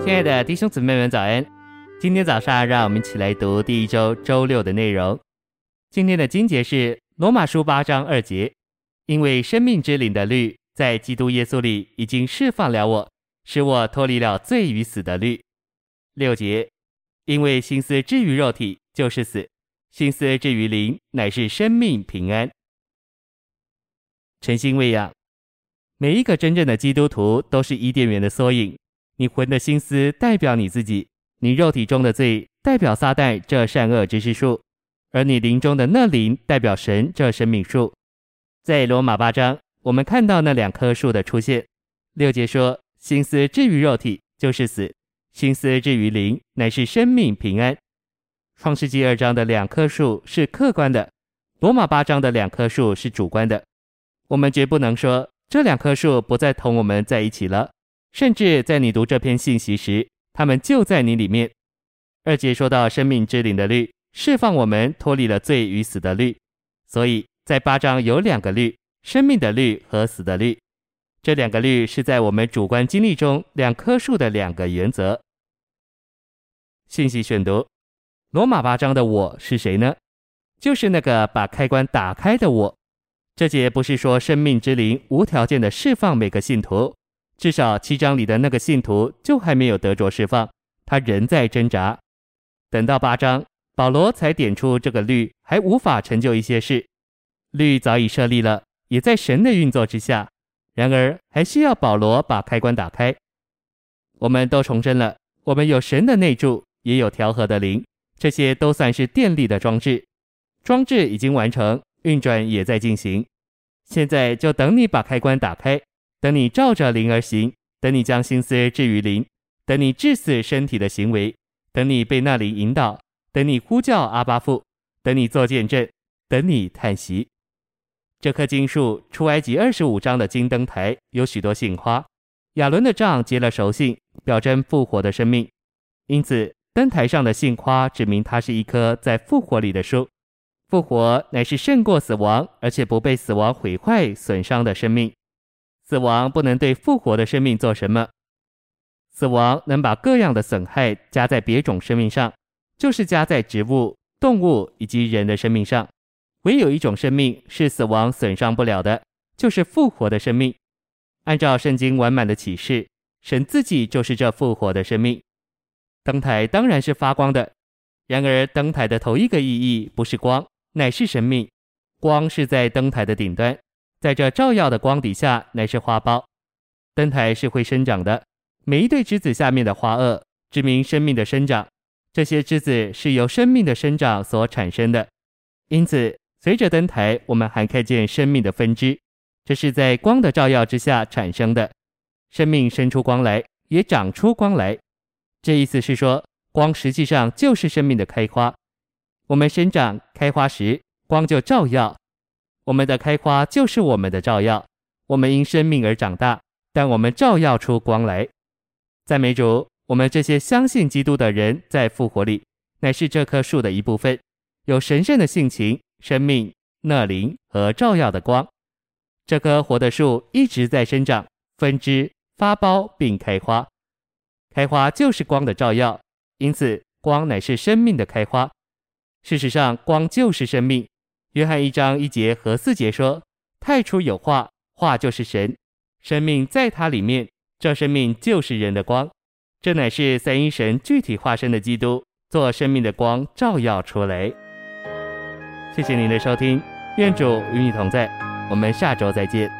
亲爱的弟兄姊妹们，早安！今天早上，让我们一起来读第一周周六的内容。今天的经节是罗马书八章二节，因为生命之灵的律在基督耶稣里已经释放了我，使我脱离了罪与死的律。六节，因为心思置于肉体就是死，心思置于灵乃是生命平安。晨星喂养，每一个真正的基督徒都是伊甸园的缩影。你魂的心思代表你自己，你肉体中的罪代表撒旦这善恶知识树，而你灵中的那灵代表神这生命树。在罗马八章，我们看到那两棵树的出现。六节说：心思置于肉体就是死，心思置于灵乃是生命平安。创世纪二章的两棵树是客观的，罗马八章的两棵树是主观的。我们绝不能说这两棵树不再同我们在一起了。甚至在你读这篇信息时，他们就在你里面。二姐说到生命之灵的律，释放我们脱离了罪与死的律。所以在八章有两个律：生命的律和死的律。这两个律是在我们主观经历中两棵树的两个原则。信息选读：罗马八章的我是谁呢？就是那个把开关打开的我。这节不是说生命之灵无条件的释放每个信徒。至少七章里的那个信徒就还没有得着释放，他仍在挣扎。等到八章，保罗才点出这个律还无法成就一些事。律早已设立了，也在神的运作之下。然而，还需要保罗把开关打开。我们都重生了，我们有神的内住，也有调和的灵，这些都算是电力的装置。装置已经完成，运转也在进行。现在就等你把开关打开。等你照着灵而行，等你将心思置于灵，等你致死身体的行为，等你被那灵引导，等你呼叫阿巴父，等你做见证，等你叹息。这棵金树，出埃及二十五章的金灯台有许多杏花，亚伦的杖结了熟杏，表征复活的生命。因此，灯台上的杏花指明它是一棵在复活里的树。复活乃是胜过死亡，而且不被死亡毁坏损伤的生命。死亡不能对复活的生命做什么，死亡能把各样的损害加在别种生命上，就是加在植物、动物以及人的生命上。唯有一种生命是死亡损伤不了的，就是复活的生命。按照圣经完满的启示，神自己就是这复活的生命。灯台当然是发光的，然而灯台的头一个意义不是光，乃是生命。光是在灯台的顶端。在这照耀的光底下，乃是花苞。灯台是会生长的，每一对枝子下面的花萼，指明生命的生长。这些枝子是由生命的生长所产生的。因此，随着灯台，我们还看见生命的分支，这是在光的照耀之下产生的。生命生出光来，也长出光来。这意思是说，光实际上就是生命的开花。我们生长开花时，光就照耀。我们的开花就是我们的照耀，我们因生命而长大，但我们照耀出光来。赞美主，我们这些相信基督的人在复活里，乃是这棵树的一部分，有神圣的性情、生命、那灵和照耀的光。这棵活的树一直在生长、分枝、发苞并开花。开花就是光的照耀，因此光乃是生命的开花。事实上，光就是生命。约翰一章一节和四节说：“太初有话，话就是神，生命在他里面，这生命就是人的光。这乃是三一神具体化身的基督，做生命的光照耀出来。”谢谢您的收听，愿主与你同在，我们下周再见。